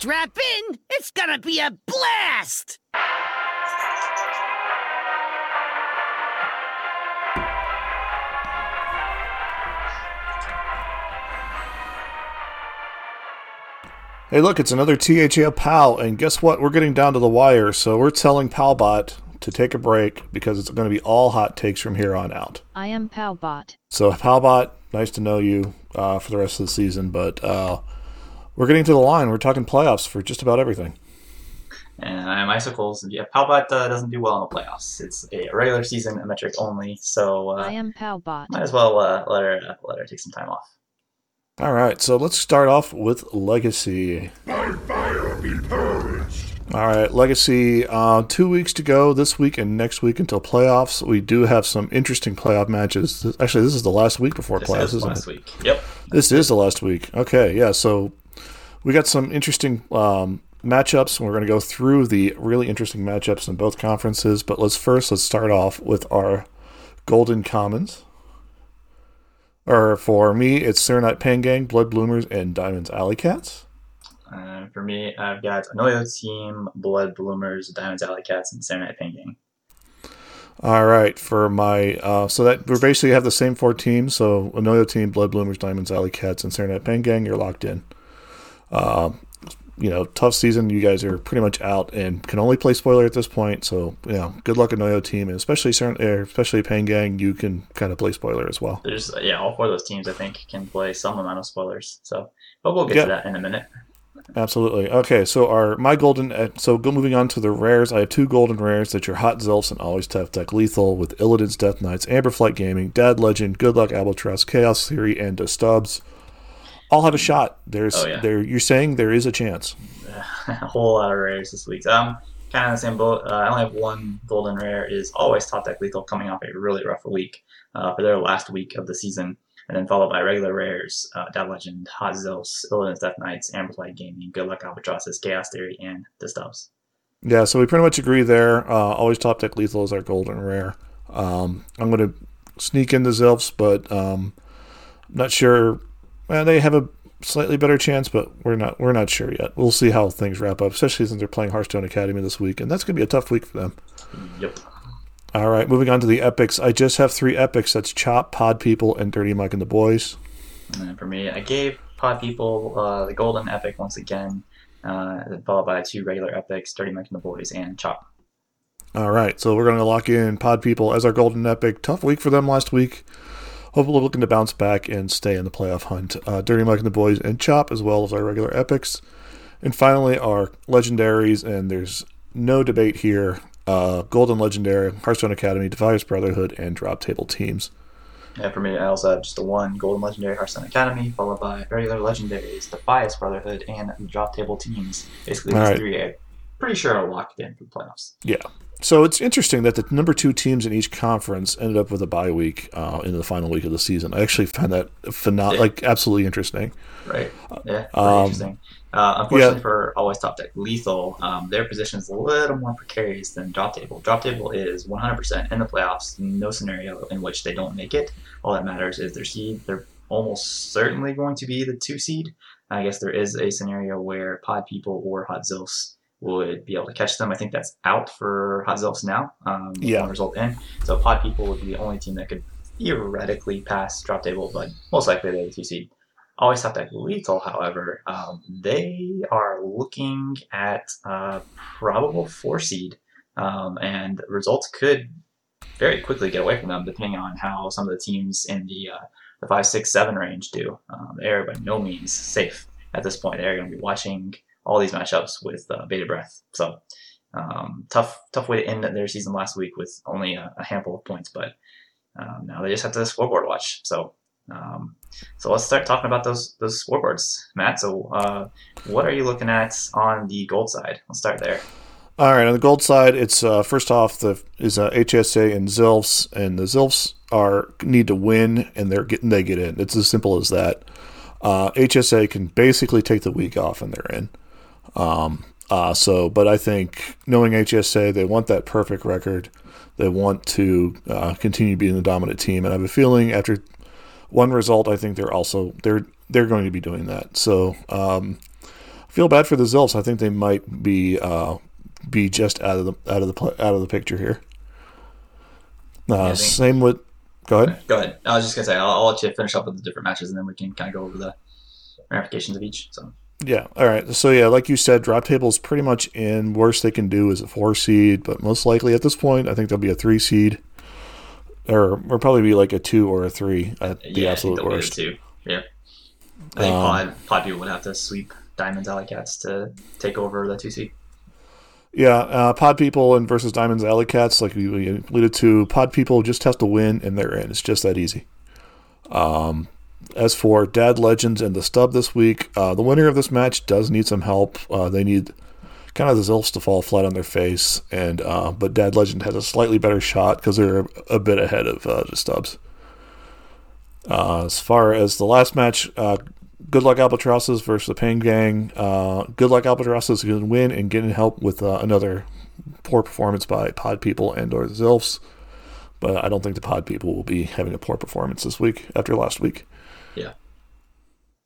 Strap in! It's gonna be a blast! Hey, look, it's another THL Pal, and guess what? We're getting down to the wire, so we're telling Palbot to take a break because it's going to be all hot takes from here on out. I am Palbot. So, Palbot, nice to know you uh, for the rest of the season, but uh, we're getting to the line. We're talking playoffs for just about everything. And I'm Icicles. Yeah, Palbot uh, doesn't do well in the playoffs. It's a regular season metric only, so uh, I am Palbot. might as well uh, let her uh, let her take some time off. All right, so let's start off with Legacy. By fire be purged. All right, Legacy. Uh, two weeks to go this week and next week until playoffs. We do have some interesting playoff matches. Actually, this is the last week before This playoffs, is isn't last it? week. Yep. This is the last week. Okay, yeah. So we got some interesting um, matchups. And we're going to go through the really interesting matchups in both conferences. But let's first let's start off with our Golden Commons. Or for me, it's Serenite Pangang, Blood Bloomers, and Diamonds Alley Cats. Uh, for me, I've got Anoyo Team, Blood Bloomers, Diamonds Alley Cats, and Saturday Night Pain Gang. All right, for my uh, so that we basically have the same four teams. So Anoyo team, Blood Bloomers, Diamonds, Alley Cats, and Serenite Pen Gang. You're locked in. Uh, you know, tough season. You guys are pretty much out and can only play spoiler at this point. So you know, good luck Anoyo team, and especially er, especially Pen Gang. You can kind of play spoiler as well. There's yeah, all four of those teams I think can play some amount of spoilers. So, but we'll get Yeah. to that in a minute. Absolutely. Okay, so our my golden. uh, So go moving on to the rares. I have two golden rares that your Hot Zelfs and Always Top Deck Lethal with Illidan's Death Knights, Amberflight Gaming, Dad Legend, Good Luck Albatross, Chaos Theory, and Stubbs. All have a shot. There's Oh, yeah. there. You're saying there is a chance. a whole lot of rares this week. Um, kind of the same boat. Uh, I only have one golden rare. Is always top deck lethal coming off a really rough week uh, for their last week of the season, and then followed by regular rares: uh, Dad Legend, Hot Zeus, Illidan's Death Knights, Amberflight Gaming, Good Luck Albatrosses, Chaos Theory, and the Stubbs. Yeah, so we pretty much agree there. Uh, always top deck lethal is our golden rare. Um, I'm going to sneak in the Zelfs, but um, not sure. Well, they have a slightly better chance, but we're not we're not sure yet. We'll see how things wrap up, especially since they're playing Hearthstone Academy this week, and that's going to be a tough week for them. Yep. All right, moving on to the epics. I just have three epics. That's Chop, Pod People, and Dirty Mike and the Boys. And for me, I gave Pod People uh, the golden epic once again, uh, followed by two regular epics: Dirty Mike and the Boys and Chop. All right, so we're going to lock in Pod People as our golden epic. Tough week for them last week. Hopefully, looking to bounce back and stay in the playoff hunt. Uh, Dirty Mike and the Boys and Chop, as well as our regular epics. And finally, our legendaries, and there's no debate here. Uh, Golden Legendary, Hearthstone Academy, Defias Brotherhood, and Drop Table teams. Yeah, for me, I also have just the one Golden Legendary Hearthstone Academy, followed by regular Legendaries, Defias Brotherhood, and the Drop Table teams. Basically, these right. three I'm pretty sure are locked in for the playoffs. Yeah. So it's interesting that the number two teams in each conference ended up with a bye week uh, in the final week of the season. I actually find that phenom- Yeah. like absolutely interesting. Right? Yeah, Um, interesting. Uh, unfortunately yeah. for Always Top Deck Lethal, um, their position is a little more precarious than Drop Table. Drop Table is 100% in the playoffs, no scenario in which they don't make it. All that matters is their seed. They're almost certainly going to be the two seed. I guess there is a scenario where Pod People or Hot Zilfs would be able to catch them. I think that's out for Hot Zilfs now. Um, Yeah. one result in. So Pod People would be the only team that could theoretically pass Drop Table, but most likely they're the two seed. Always Top Deck Lethal, however, um, they are looking at uh, probable four seed, um, and results could very quickly get away from them depending on how some of the teams in the uh, the five, six, seven range do. Um, they're by no means safe at this point. They're going to be watching all these matchups with uh, bated breath. So um, tough, tough way to end their season last week with only a, a handful of points, but um, now they just have to scoreboard watch. So. Um, so let's start talking about those those scoreboards, Matt. So, uh, what are you looking at on the gold side? Let's start there. All right, on the gold side, it's uh, first off the is uh, HSA and Zilfs, and the Zilfs are need to win, and they're getting they get in. It's as simple as that. Uh, HSA can basically take the week off, and they're in. Um, uh, so, but I think knowing HSA, they want that perfect record. They want to uh, continue being the dominant team, and I have a feeling after one result, I think they're also they're they're going to be doing that. So, um, feel bad for the Zilfs. I think they might be uh, be just out of the out of the out of the picture here. Uh, I same with. Go ahead. Go ahead. I was just gonna say I'll, I'll let you finish up with the different matches, and then we can kind of go over the ramifications of each. So Yeah. All right. So yeah, like you said, drop table is pretty much in. Worst they can do is a four seed, but most likely at this point, I think they'll be a three seed, or or probably be like a two or a three at the yeah, absolute I think worst. Too. Yeah. I think Um, Pod Pod people would have to sweep Diamonds Alley Cats to take over the two seed. Yeah, uh, Pod People and versus Diamonds Alley Cats, like we alluded to, Pod People just have to win and they're in. It's just that easy. Um, as for Dad Legends and the Stub this week, uh, the winner of this match does need some help. Uh, they need kind of the Zilfs to fall flat on their face, and uh, but Dad Legend has a slightly better shot because they're a, bit ahead of uh, the Stubs. Uh, as far as the last match, uh, Good Luck Albatrosses versus the Pain Gang. Good Luck Albatrosses can win and get in help with another poor performance by Pod People and or the Zilfs. But I don't think the Pod People will be having a poor performance this week after last week.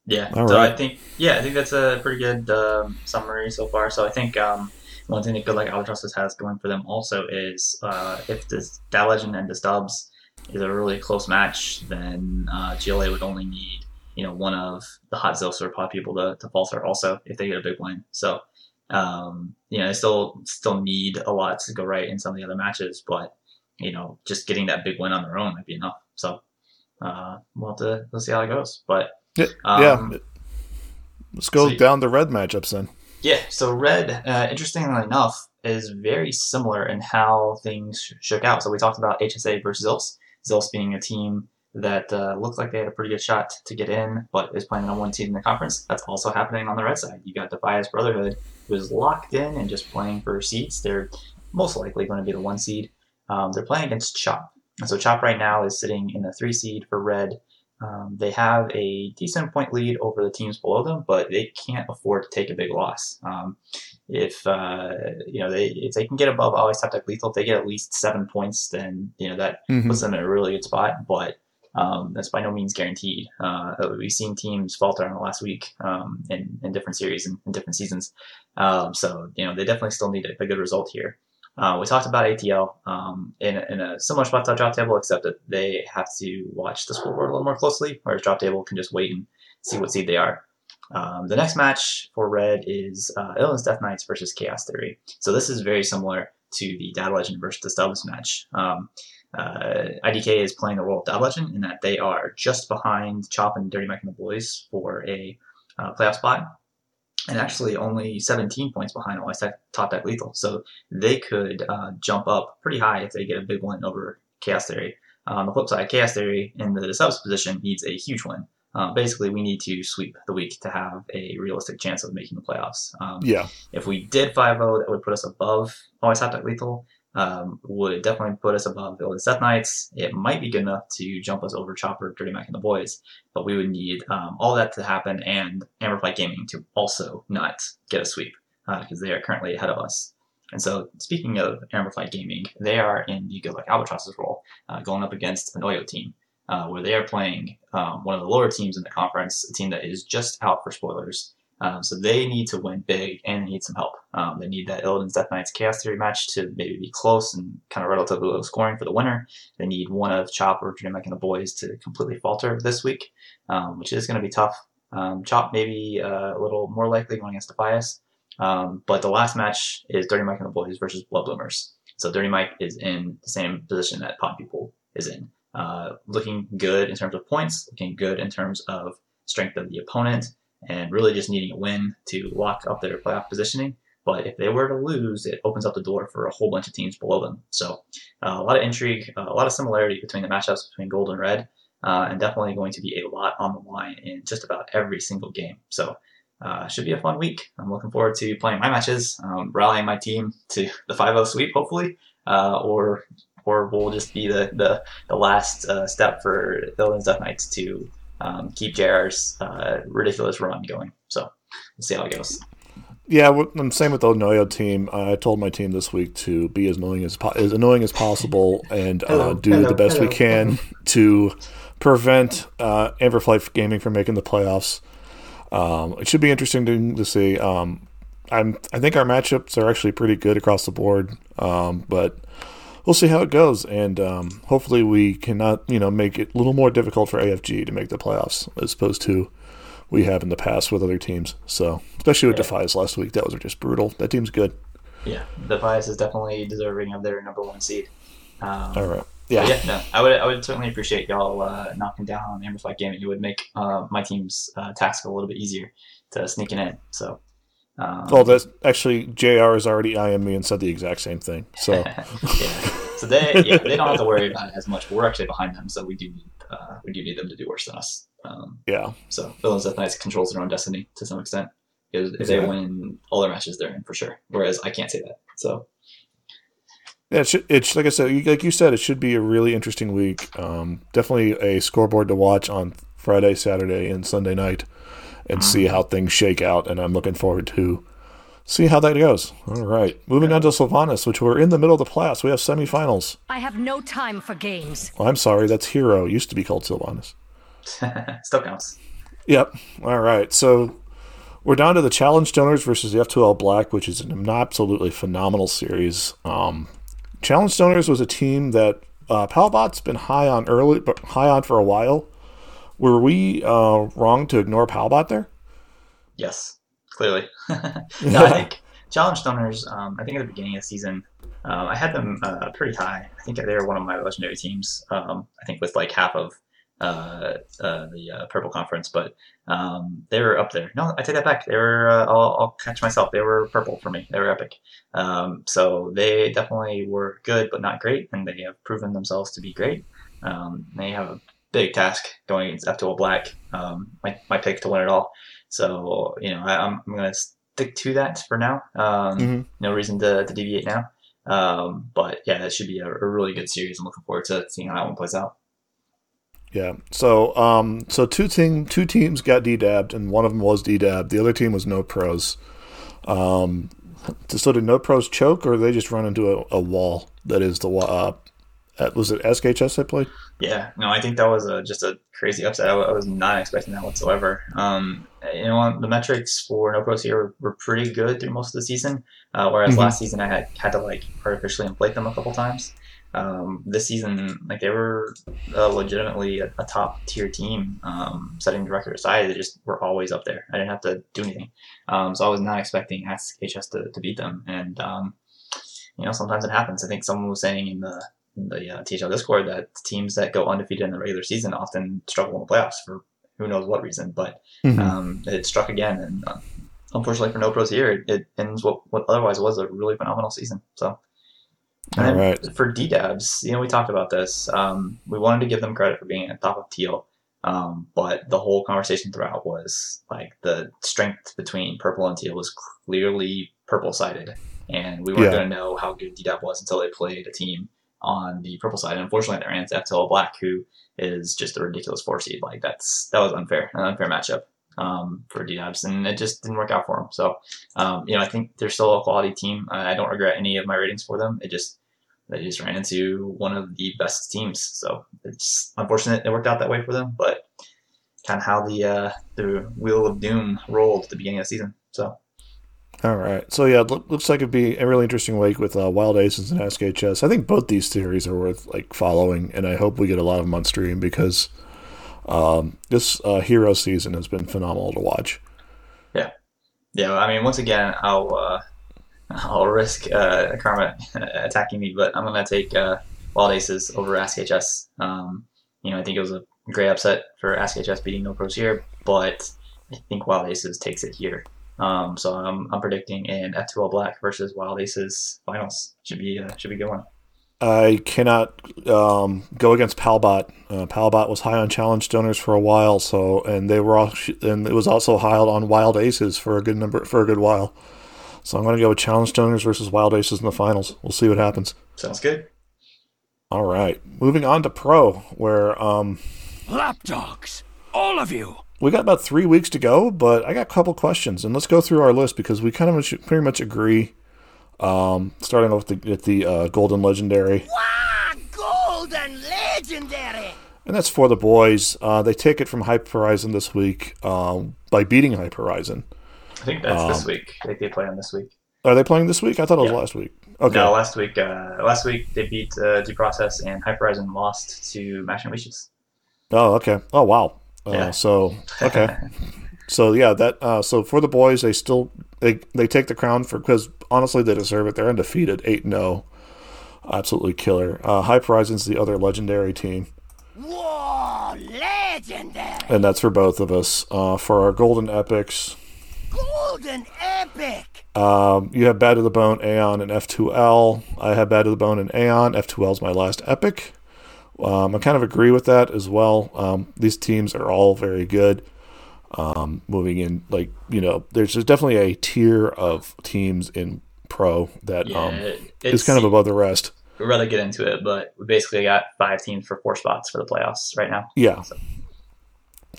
Yeah. All so right. I think yeah, I think that's a pretty good um, summary so far. So I think um, one thing that Good like Albatrosses has going for them also is uh, if this Dad Legend and the Stubbs is a really close match, then uh, GLA would only need you know one of the Hot Zilfs or Pod people to, to falter also if they get a big win. So um, you know they still still need a lot to go right in some of the other matches, but you know just getting that big win on their own might be enough. So uh, we'll have to we'll see how it goes, but. Yeah, Um, yeah. Let's go so- down the red matchups then. Yeah, so Red, uh, interestingly enough, is very similar in how things shook out. So we talked about HSA versus Zilfs. Zilfs being a team that uh, looked like they had a pretty good shot to get in, but is playing on one team in the conference. That's also happening on the Red side. You got Defias Brotherhood, who is locked in and just playing for seeds. They're most likely going to be the one seed. Um, they're playing against Chop. And so Chop right now is sitting in the three seed for Red. Um, they have a decent point lead over the teams below them, but they can't afford to take a big loss. Um, if uh, you know they if they can get above always top deck lethal, if they get at least seven points, then you know that Mhm. puts them in a really good spot. But um, that's by no means guaranteed. Uh, we've seen teams falter in the last week um, in, in different series and in different seasons. Um, so you know they definitely still need a, a good result here. Uh, we talked about ATL um, in, in a similar spot to Drop Table, except that they have to watch the scoreboard a little more closely, whereas Drop Table can just wait and see what seed they are. Um, the next match for Red is uh, Illidan's Death Knights versus Chaos Theory. So this is very similar to the Dad Legend versus the Stubbs match. Um, uh, IDK is playing the role of Dad Legend in that they are just behind Chop and Dirty Mike and the Boys for a uh, playoff spot, and actually only 17 points behind Always Tech- Top Deck Lethal. So they could uh, jump up pretty high if they get a big win over Chaos Theory. on the flip side, Chaos Theory in the subs position needs a huge win. Uh, basically, we need to sweep the week to have a realistic chance of making the playoffs. Um, Yeah. if we did 5-0, that would put us above Always Hot Lethal. Um, would definitely put us above Illidan's Death Knights. It might be good enough to jump us over Chopper, Dirty Mike, and the Boys, but we would need um, all that to happen and Amberflight Gaming to also not get a sweep because they are currently ahead of us. And so, speaking of Amberflight Gaming, they are in the Good Luck Albatross's role, uh, going up against an Oyo team, uh, where they are playing um, one of the lower teams in the conference, a team that is just out for spoilers. Um, so they need to win big and they need some help. Um, they need that Illidan's Death Knights Chaos Theory match to maybe be close and kind of relatively low scoring for the winner. They need one of Chop or Dirty Mike and the boys to completely falter this week, um, which is going to be tough. Um, Chop maybe uh, a little more likely going against Defias. Um, but the last match is Dirty Mike and the boys versus Blood Bloomers. So Dirty Mike is in the same position that Pod People is in. Uh, looking good in terms of points, looking good in terms of strength of the opponent, and really just needing a win to lock up their playoff positioning. But if they were to lose, it opens up the door for a whole bunch of teams below them. So uh, a lot of intrigue, uh, a lot of similarity between the matchups between Gold and Red, uh, and definitely going to be a lot on the line in just about every single game. So uh, should be a fun week. I'm looking forward to playing my matches, um, rallying my team to the 5-0 sweep, hopefully, uh, or or we'll just be the the, the last uh, step for Villains Death Knights to um, keep JR's uh, ridiculous run going. So we'll see how it goes. Yeah, I'm same with the Noyo team. I told my team this week to be as annoying as po- as annoying as possible and uh, do hello, the best we can to prevent uh, Amberflight Gaming from making the playoffs. Um, it should be interesting to, to see. Um, I'm I think our matchups are actually pretty good across the board, um, but we'll see how it goes, and um, hopefully we cannot you know make it a little more difficult for AFG to make the playoffs as opposed to we have in the past with other teams. So especially with Yeah. Defias last week, that was just brutal. That team's good. Yeah, Defias is definitely deserving of their number one seed. Um, All right. Yeah. yeah, no, I would I would certainly appreciate y'all uh, knocking down on Amberflight Gaming. It would make uh, my team's uh, task a little bit easier to sneaking in. So, um, Well, that's actually Jr. has already IM me and said the exact same thing. So yeah. So they yeah they don't have to worry about it as much. We're actually behind them, so we do need uh, we do need them to do worse than us. Um, yeah, so Villains Death Knights controls their own destiny to some extent because if Yeah. they win all their matches, they're in for sure. Whereas I can't say that. So yeah. It should, it's like I said, like you said, it should be a really interesting week. Um, definitely a scoreboard to watch on Friday, Saturday, and Sunday night, and see how things shake out. And I'm looking forward to see how that goes. All right, moving on to Sylvanas, which we're in the middle of the playoffs. We have semifinals. I have no time for games. Well, I'm sorry, that's Hero. It used to be called Sylvanas. still counts. Yep. All right. So we're down to the Challenge Stoners versus the F2L Black, which is an absolutely phenomenal series. Um, Challenge Stoners was a team that uh, Palbot's been high on early, but high on for a while. Were we uh, wrong to ignore Palbot there? Yes, clearly. no, I think Challenge Stoners. Um, I think at the beginning of the season, um, I had them uh, pretty high. I think they were one of my legendary teams. Um, I think with like half of uh, uh, the uh, Purple Conference, but um, they were up there. No, I take that back. They were. Uh, I'll, I'll catch myself. They were purple for me. They were epic. Um, so they definitely were good, but not great, and they have proven themselves to be great. Um, they have a big task going against F2L Black. Um, my, my pick to win it all. So you know, I, I'm, I'm going to stick to that for now. Um, Mhm. No reason to, to deviate now. Um, but yeah, that should be a, a really good series. I'm looking forward to seeing how that one plays out. Yeah. So, um, so two team, two teams got D-dabbed, and one of them was D-dabbed. The other team was no pros. Um, so did no pros choke, or did they just run into a, a wall that is the uh, was it SKHS they played? Yeah, no, I think that was a, just a crazy upset. I, I was not expecting that whatsoever. Um, you know, the metrics for No Pros here were, were pretty good through most of the season, uh, whereas Mhm. last season I had had to like artificially inflate them a couple times. Um, this season, like they were uh, legitimately a, a top tier team. Um, setting the record aside, they just were always up there. I didn't have to do anything, um, so I was not expecting SKHS to, to beat them. And um, you know, sometimes it happens. I think someone was saying in the the uh, THL Discord that teams that go undefeated in the regular season often struggle in the playoffs for who knows what reason. But um, it struck again, and uh, unfortunately for no pros here, it, it ends what, what otherwise was a really phenomenal season. So, and right. for DDABs, you know, we talked about this. Um, we wanted to give them credit for being at the top of teal, um, but the whole conversation throughout was like the strength between purple and teal was clearly purple sided, and we weren't Yeah. going to know how good DDAB was until they played a team on the purple side. And unfortunately, they ran into F2L Black, who is just a ridiculous four seed. Like that's that was unfair, an unfair matchup um, for DDABs, and it just didn't work out for them. So, um, you know, I think they're still a quality team. I I don't regret any of my ratings for them. It just they just ran into one of the best teams. So it's unfortunate it worked out that way for them, but kind of how the uh, the wheel of doom rolled at the beginning of the season. So All right. So yeah, looks like it'd be a really interesting week with uh, Wild Aces and SKHS. I think both these series are worth like following, and I hope we get a lot of them on stream because um, this uh, hero season has been phenomenal to watch. yeah, yeah. I mean, once again, I'll uh, I'll risk uh, Karma attacking me, but I'm gonna take uh, Wild Aces over SKHS. Um, you know, I think it was a great upset for SKHS beating No Pros here, but I think Wild Aces takes it here. Um, so I'm, I'm predicting an F2L Black versus Wild Aces finals should be uh, should be a good one. I cannot um, go against Palbot. Uh, Palbot was high on challenge donors for a while, so and they were all, and it was also high on Wild Aces for a good number for a good while. So I'm going to go with challenge donors versus Wild Aces in the finals. We'll see what happens. Sounds good. All right, moving on to pro, where um, Lapdogs! All of you! We got about three weeks to go, but I got a couple questions, and let's go through our list because we kind of pretty much agree. Um, starting off with the, with the uh, golden legendary. Wow! Golden legendary! And that's for the boys. Uh, they take it from Hype Horizon this week um, by beating Hype Horizon. I think that's this Um, week. I think they play on this week. Are they playing this week? I thought it was Yeah. last week. Okay. No, last week. Uh, last week they beat uh, Due Process and Hyper Horizon lost to Mash and Wishes. Oh, okay. Oh, wow. Uh, Yeah. So, okay. so yeah, that. Uh, so for the boys, they still they they take the crown for because honestly they deserve it. They're undefeated, eight 0 Absolutely killer. Uh, Hype Horizon's the other legendary team. Whoa, legendary! and that's for both of us. Uh, for our golden epics, Golden epic! um, you have Bad to the Bone, Aeon, and F2L. I have Bad to the Bone and Aeon. F2L is my last epic. Um, I kind of agree with that as well. Um, these teams are all very good. Um, moving in, like you know, there's just definitely a tier of teams in pro that Yeah, um, it- is it's kind of above the rest. We'd rather get into it, but we basically got five teams for four spots for the playoffs right now. Yeah.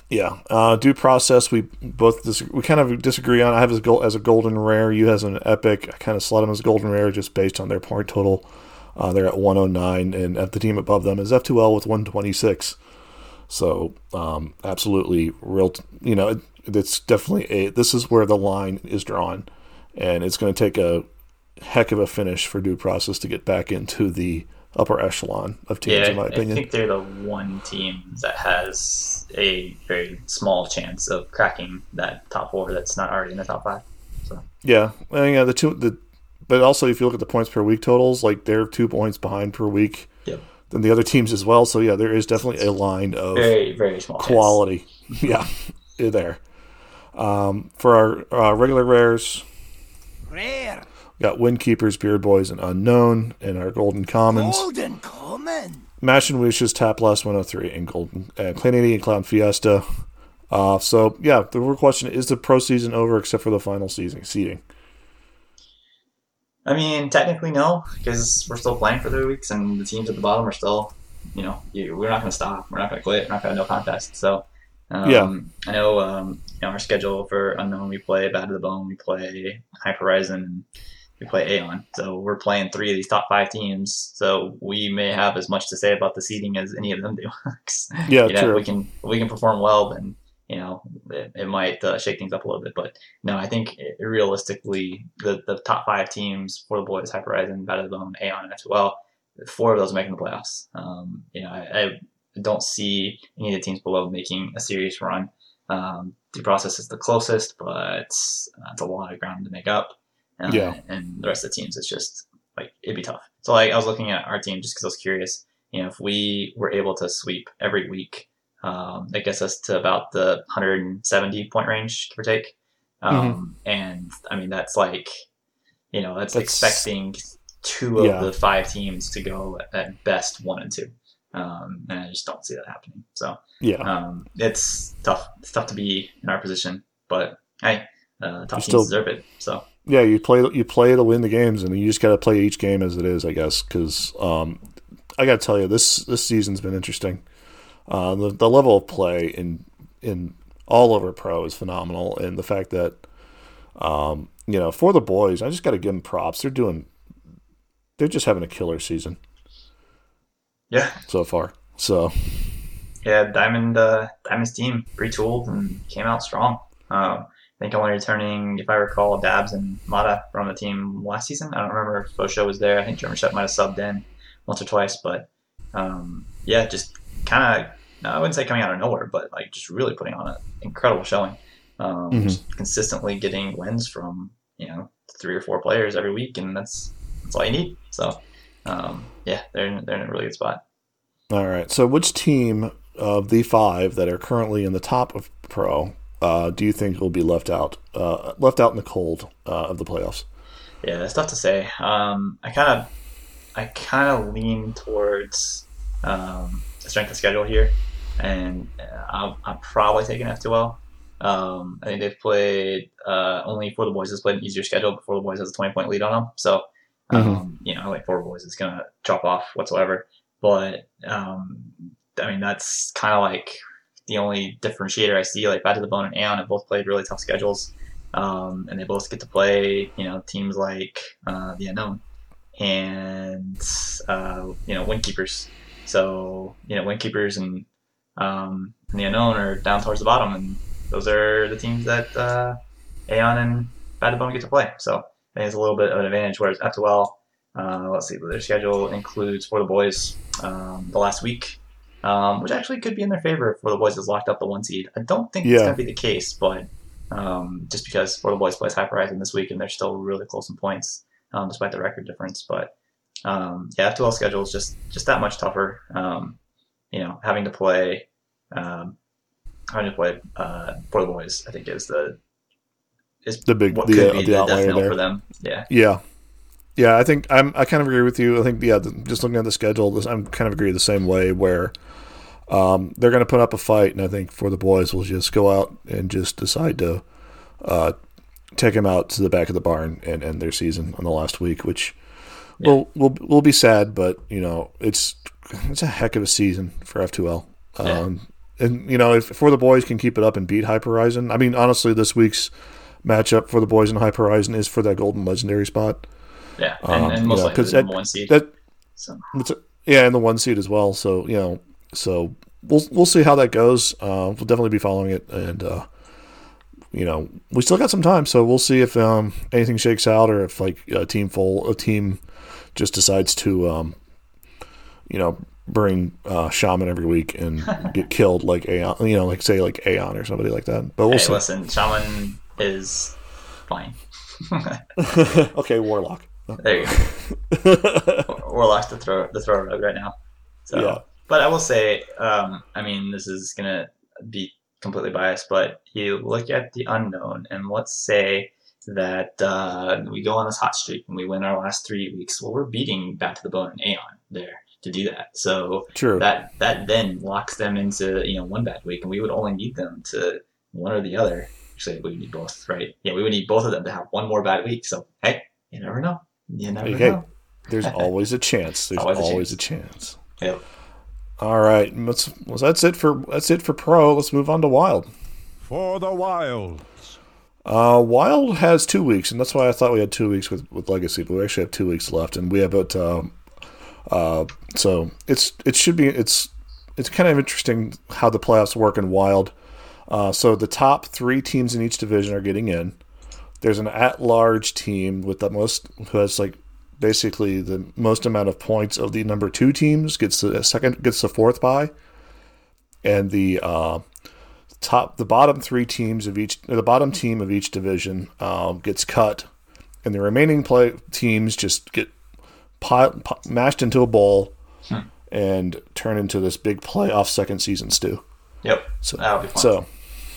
Yeah. Uh, due process, we both dis- we kind of disagree on. I have as, gold, as a golden rare. You has an epic. I kind of slot them as golden rare just based on their point total. Uh, they're at 109, and at the team above them is F2L with 126. So, um, absolutely real. T- you know, it, it's definitely a. This is where the line is drawn, and it's going to take a heck of a finish for due process to get back into the upper echelon of teams, Yeah, in my opinion. I think they're the one team that has a very small chance of cracking that top four that's not already in the top five. So Yeah, well, yeah. The two, the but also if you look at the points per week totals, like they're two points behind per week Yep. than the other teams as well. So yeah, there is definitely a line of very, very small chance. quality. yeah, there. Um, for our uh, regular rares, Rare! we got Windkeepers, Beard Boys, and Unknown, and our Golden Commons. Golden common! Mash and Wishes, Tap Last 103, and Golden uh, Clan 80 and Clown Fiesta. Uh, so yeah, the real question is the pro season over except for the final season seeding. I mean, technically no, because we're still playing for three weeks, and the teams at the bottom are still, you know, we're not going to stop. We're not going to quit. We're not going to no contest. So, um, Yeah. I know, um, you know, our schedule for unknown, we play Bad to the Bone, we play Hyper Horizon, and we play Aeon. So we're playing three of these top five teams. So we may have as much to say about the seeding as any of them do. Yeah, you know, true. If we can, if we can perform well, then you know, it, it might uh, shake things up a little bit. But no, I think it, realistically, the, the top five teams for the boys, Hyper Horizon, Bad to the Bone, Aeon, and F2L, four of those making the playoffs. Um, you know, I, I don't see any of the teams below making a serious run. Um, the process is the closest, but uh, it's a lot of ground to make up. Uh, Yeah. And the rest of the teams, it's just like it'd be tough. So like I was looking at our team just because I was curious. You know, if we were able to sweep every week, um, that gets us to about the 170 point range, give or take. Um, And I mean, that's like, you know, that's, That's- expecting two of Yeah. the five teams to go at best one and two. Um, and I just don't see that happening. So Yeah, um, it's tough. It's tough to be in our position, but hey, uh, top teams still- deserve it. So yeah. You play you play to win the games, and you just got to play each game as it is, I guess. Because um, I got to tell you, this this season's been interesting. Uh, the the level of play in in all over pro is phenomenal, and the fact that um, you know for the boys, I just got to give them props. They're doing, they're just having a killer season yeah, so far. So yeah, Diamond uh, Diamond's team retooled and came out strong. Um, I think only returning, if I recall, Dabs and Mata were on the team last season. I don't remember if Fosho was there. I think German Shep might have subbed in once or twice, but um, yeah, just kind of I wouldn't say coming out of nowhere, but like just really putting on an incredible showing. Um, Mhm. just consistently getting wins from you know three or four players every week, and that's that's all you need. So um, yeah, they're in, they're in a really good spot. All right. So, which team of the five that are currently in the top of pro uh, do you think will be left out, uh, left out in the cold uh, of the playoffs? Yeah, that's tough to say. Um, I kind of, I kind of lean towards um, strength of schedule here, and uh, I'm, I'm probably taking F2L. Um, I think they've played uh, only for the boys has played an easier schedule before the boys has a 20 point lead on them. So, um, you know, like four boys is gonna chop off whatsoever. But um, I mean, that's kind of like the only differentiator I see. Like Bad to the Bone and Aeon have both played really tough schedules um, and they both get to play, you know, teams like uh, the Unknown and uh, you know Windkeepers. So you know Windkeepers and um, and the unknown are down towards the bottom, and those are the teams that uh, Aeon and Bad Bone get to play. So I think it's a little bit of an advantage. Whereas F2L, uh, let's see, their schedule includes for the boys um, the last week, um, which actually could be in their favor for the boys has locked up the one seed. I don't think it's Yeah. going to be the case, but um, just because for the boys plays Hyper Horizon this week and they're still really close in points um, despite the record difference. But um, yeah, F2L schedule is just just that much tougher. Um, you know, having to play um, having to play uh, for the boys, I think is the is The big- what the, could uh, be the the, death knell for them. Yeah, Yeah, yeah. I think I'm. I kind of agree with you. I think yeah. The, just looking at the schedule, this, I'm kind of agree the same way. Where um, they're going to put up a fight, and I think for the boys, we'll just go out and just decide to uh, take them out to the back of the barn and end their season on the last week, which will will will be sad. But you know, it's it's a heck of a season for F2L. Yeah. Um, and you know, if for the boys can keep it up and beat Hyper Horizon, I mean, honestly, this week's matchup for the boys in Hyper Horizon is for that golden legendary spot. yeah, and, Um, and you most know, likely 'cause the that- one seed. That so a, yeah, and the one seed as well. So you know, so we'll we'll see how that goes. Uh, we'll definitely be following it, and uh, you know, we still got some time, so we'll see if um, anything shakes out or if like a team full a team just decides to um, you know bring uh, shaman every week and get killed like Aeon, you know, like say like Aeon or somebody like that. But we'll hey, see. listen, Shaman is fine. okay, Warlock. There you go. Warlock's the throw the throw rug right now. So, Yeah. but I will say, um, I mean, this is gonna be completely biased, but you look at the unknown, and let's say that uh, we go on this hot streak and we win our last three weeks. Well, we're beating Bad to the Bone and Aeon there to do that. So True. that that then locks them into you know one bad week, and we would only need them to one or the other. Actually, we would need both, right? Yeah, we would need both of them to have one more bad week. So hey, you never know. You never Hey, hey. know. There's always a chance. There's Always always, a a chance. Yep. All right, well, that's it for that's it for pro. Let's move on to wild. For the wild. Uh, wild has two weeks, and that's why I thought we had two weeks with, with legacy, but we actually have two weeks left, and we have it. Um, uh, so it's it should be it's it's kind of interesting how the playoffs work in wild. Uh, so the top three teams in each division are getting in. There's an at-large team with the most who has like basically the most amount of points of the number two teams gets the second gets the fourth by, and the uh, top the bottom three teams of each the bottom team of each division um, gets cut, and the remaining play teams just get pi- mashed into a bowl and turn into this big playoff second season stew. Yep. So That'll be fun. So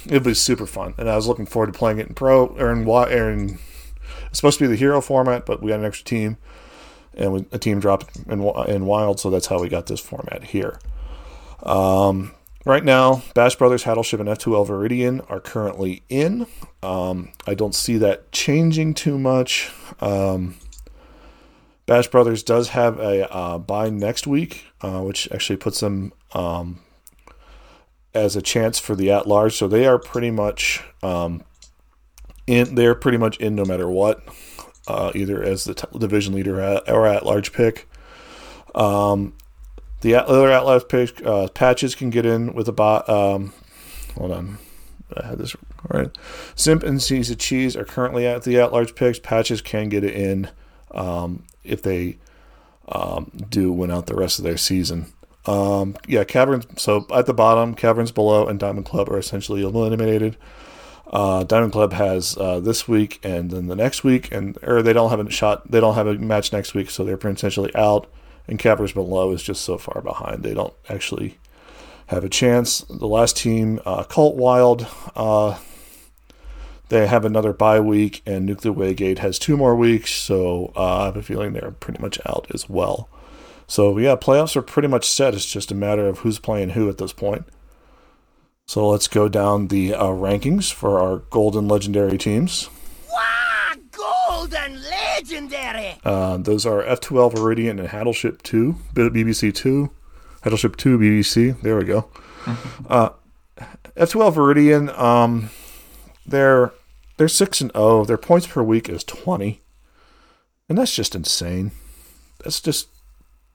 it was super fun, and I was looking forward to playing it in pro or in or in it's supposed to be the hero format, but we got an extra team, and we, a team dropped in in wild, so that's how we got this format here. Um, right now, Bash Brothers, Hattleship, and F2L Viridian are currently in. Um, I don't see that changing too much. Um, Bash Brothers does have a uh, bye next week, uh, which actually puts them um, as a chance for the at large. So they are pretty much um, in. They're pretty much in no matter what, uh, either as the t- division leader or at large pick. Um, the other large pick uh, patches can get in with a bot. Um, hold on. I had this right. Simp and Seas of Cheese are currently at the at large picks. Patches can get in um, if they um, do win out the rest of their season. Um, yeah, Caverns. So at the bottom, Caverns below and Diamond Club are essentially eliminated. Uh, Diamond Club has uh, this week and then the next week, and or they don't have a shot. They don't have a match next week, so they're essentially out. And Caverns below is just so far behind; they don't actually have a chance. The last team, uh, Cult Wild, uh, they have another bye week, and Nuke the Waygate has two more weeks, so uh, I have a feeling they're pretty much out as well. So yeah, playoffs are pretty much set. It's just a matter of who's playing who at this point. So let's go down the uh, rankings for our golden legendary teams. Wow, golden legendary! Uh, those are F2L Viridian and Hattleship 2, BBC 2. Hattleship 2 BBC. There we go. Uh, F2L Viridian, um, they're they're six and zero. Their points per week is twenty, and that's just insane. That's just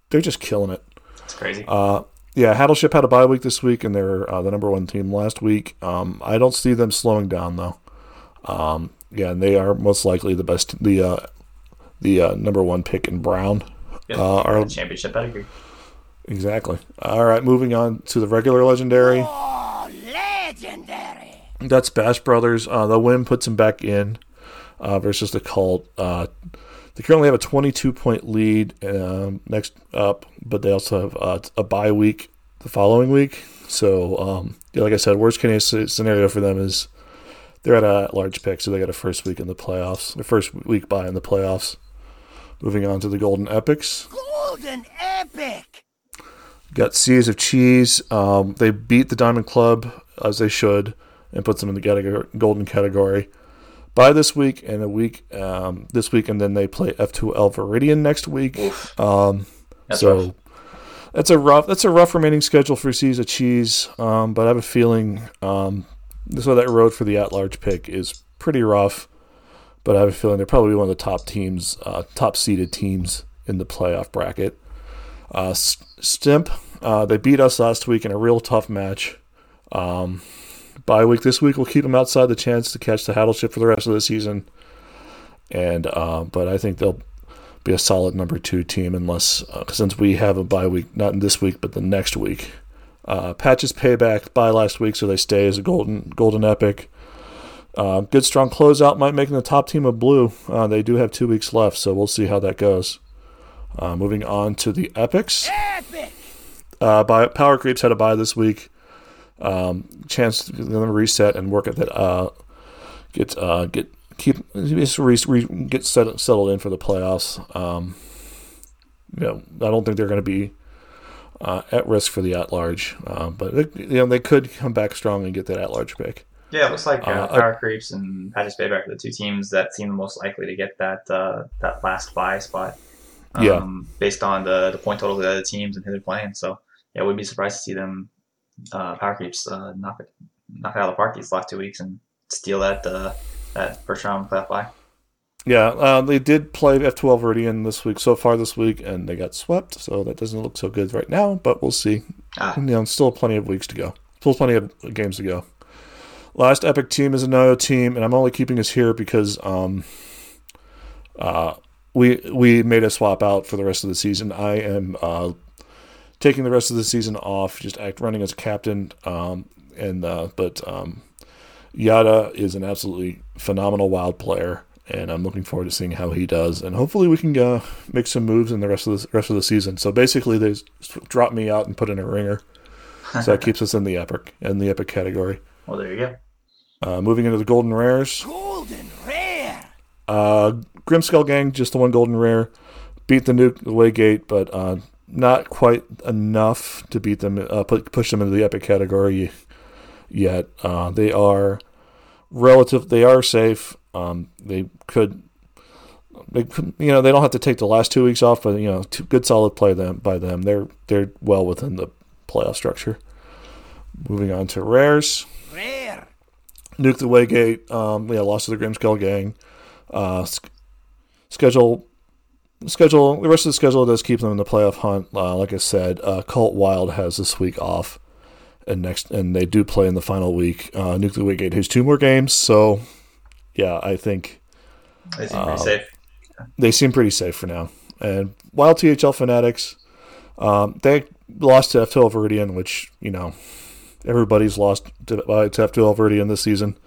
they're just killing it. It's crazy. Uh, yeah, Hattleship had a bye week this week, and they're uh, the number one team last week. Um, I don't see them slowing down though. Um, yeah, and they are most likely the best, the uh, the uh, number one pick in Brown. Yep. Uh, our- championship pedigree. Exactly. All right, moving on to the regular legendary. Oh, legendary. That's Bash Brothers. Uh, the win puts them back in uh, versus the Cult. Uh, they currently have a 22 point lead um, next up, but they also have uh, a bye week the following week. So, um, yeah, like I said, worst case scenario for them is they're at a large pick, so they got a first week in the playoffs, the first week bye in the playoffs. Moving on to the Golden Epics. Golden epic. Got Seas of Cheese. Um, they beat the Diamond Club as they should, and puts them in the category, golden category. By this week and a week um, this week, and then they play F2L Viridian next week. Um, That's so rough. that's a rough that's a rough remaining schedule for Seas of Cheese. Um, but I have a feeling um, so that road for the at large pick is pretty rough. But I have a feeling they're probably one of the top teams, uh, top seeded teams in the playoff bracket. Uh, Stimp, uh, they beat us last week in a real tough match. Um, bye week this week will keep them outside the chance to catch the Hattleship for the rest of the season. And uh, but I think they'll be a solid number two team unless uh, since we have a bye week, not in this week but the next week. Uh, Patches payback by last week, so they stay as a golden golden epic. Uh, good strong closeout might make them the top team of blue. Uh, they do have two weeks left, so we'll see how that goes. Uh, moving on to the epics. Epic. Uh, by, Power Creeps had a buy this week. Um, chance to reset and work at that. Uh, get uh, get keep just re, re, get set, settled in for the playoffs. Um, you know, I don't think they're going to be uh, at risk for the at large, uh, but they, you know they could come back strong and get that at large pick. Yeah, it looks like uh, Uh, Power Creeps and Patches Payback are the two teams that seem the most likely to get that uh, that last buy spot. Um, Yeah. Based on the, the point total of the other teams and who they're playing. So, yeah, we'd be surprised to see them, uh, Power Creeps, uh, knock, it, knock it out of the park these last two weeks and steal that uh, that first round playoff bye. Yeah, uh, they did play F2L Viridian this week so far this week, and they got swept, so that doesn't look so good right now. But we'll see. Ah. You know, still plenty of weeks to go. Still plenty of games to go. Last epic team is a Noyo team, and I'm only keeping us here because um, uh, we we made a swap out for the rest of the season. I am uh, taking the rest of the season off, just act running as captain. Um, and uh, but um, Yada is an absolutely phenomenal wild player, and I'm looking forward to seeing how he does. And hopefully, we can uh, make some moves in the rest of the rest of the season. So basically, they dropped me out and put in a ringer, so that keeps us in the epic in the epic category. Well, there you go. Uh, moving into the golden rares, Golden rare. uh, Grimskull Gang just the one golden rare, beat the nuke the Waygate, but uh, not quite enough to beat them, uh, put, push them into the epic category yet. Uh, they are relative. They are safe. Um, they could. They could, you know, they don't have to take the last two weeks off, but you know, two, good solid play them by them. They're they're well within the playoff structure. Moving on to rares. Rare. Nuke the Waygate. Um, yeah, lost to the Grimskull Gang. Uh, sch- schedule, schedule. The rest of the schedule does keep them in the playoff hunt. Uh, like I said, uh, Cult Wild has this week off, and next, and they do play in the final week. Uh, Nuke the Waygate has two more games, so yeah, I think They seem Uh, pretty safe. they seem pretty safe for now. And Wild THL Fanatics, um, they lost to F2L Viridian, which you know everybody's lost to, uh, to F2L Viridian this season.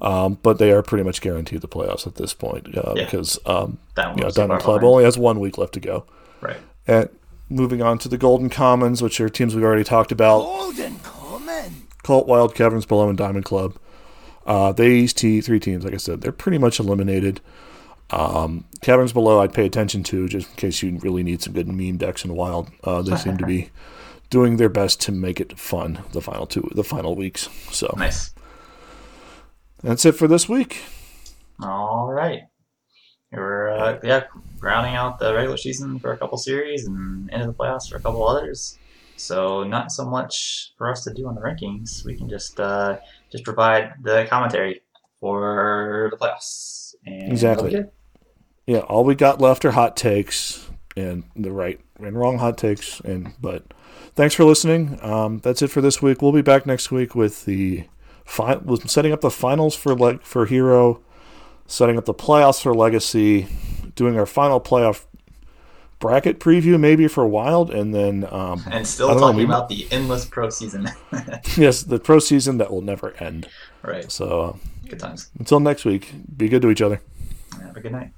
Um, but they are pretty much guaranteed the playoffs at this point uh, Yeah. because um, That one you know Diamond Club only has one week left to go. Right. And moving on to the Golden Commons, which are teams we've already talked about. Golden common. Cult Wild, Caverns Below, and Diamond Club. Uh, these t- three teams, like I said, they're pretty much eliminated. Um, Caverns Below, I'd pay attention to just in case you really need some good meme decks in the Wild. Uh, they seem to be doing their best to make it fun the final two, the final weeks. So Nice. that's it for this week. All right. We're uh, yeah rounding out the regular season for a couple series and into the playoffs for a couple others. So not so much for us to do on the rankings. We can just uh, just provide the commentary for the playoffs. And Exactly. that'll be it. Yeah, all we got left are hot takes, and the right and wrong hot takes. And but thanks for listening. Um, that's it for this week. We'll be back next week with the fi- with setting up the finals for like for Hero, setting up the playoffs for Legacy, doing our final playoff bracket preview maybe for Wild, and then um, And still know, talking we- about the endless pro season. yes the pro season that will never end. right. So Good times. until next week, be good to each other. Have a good night.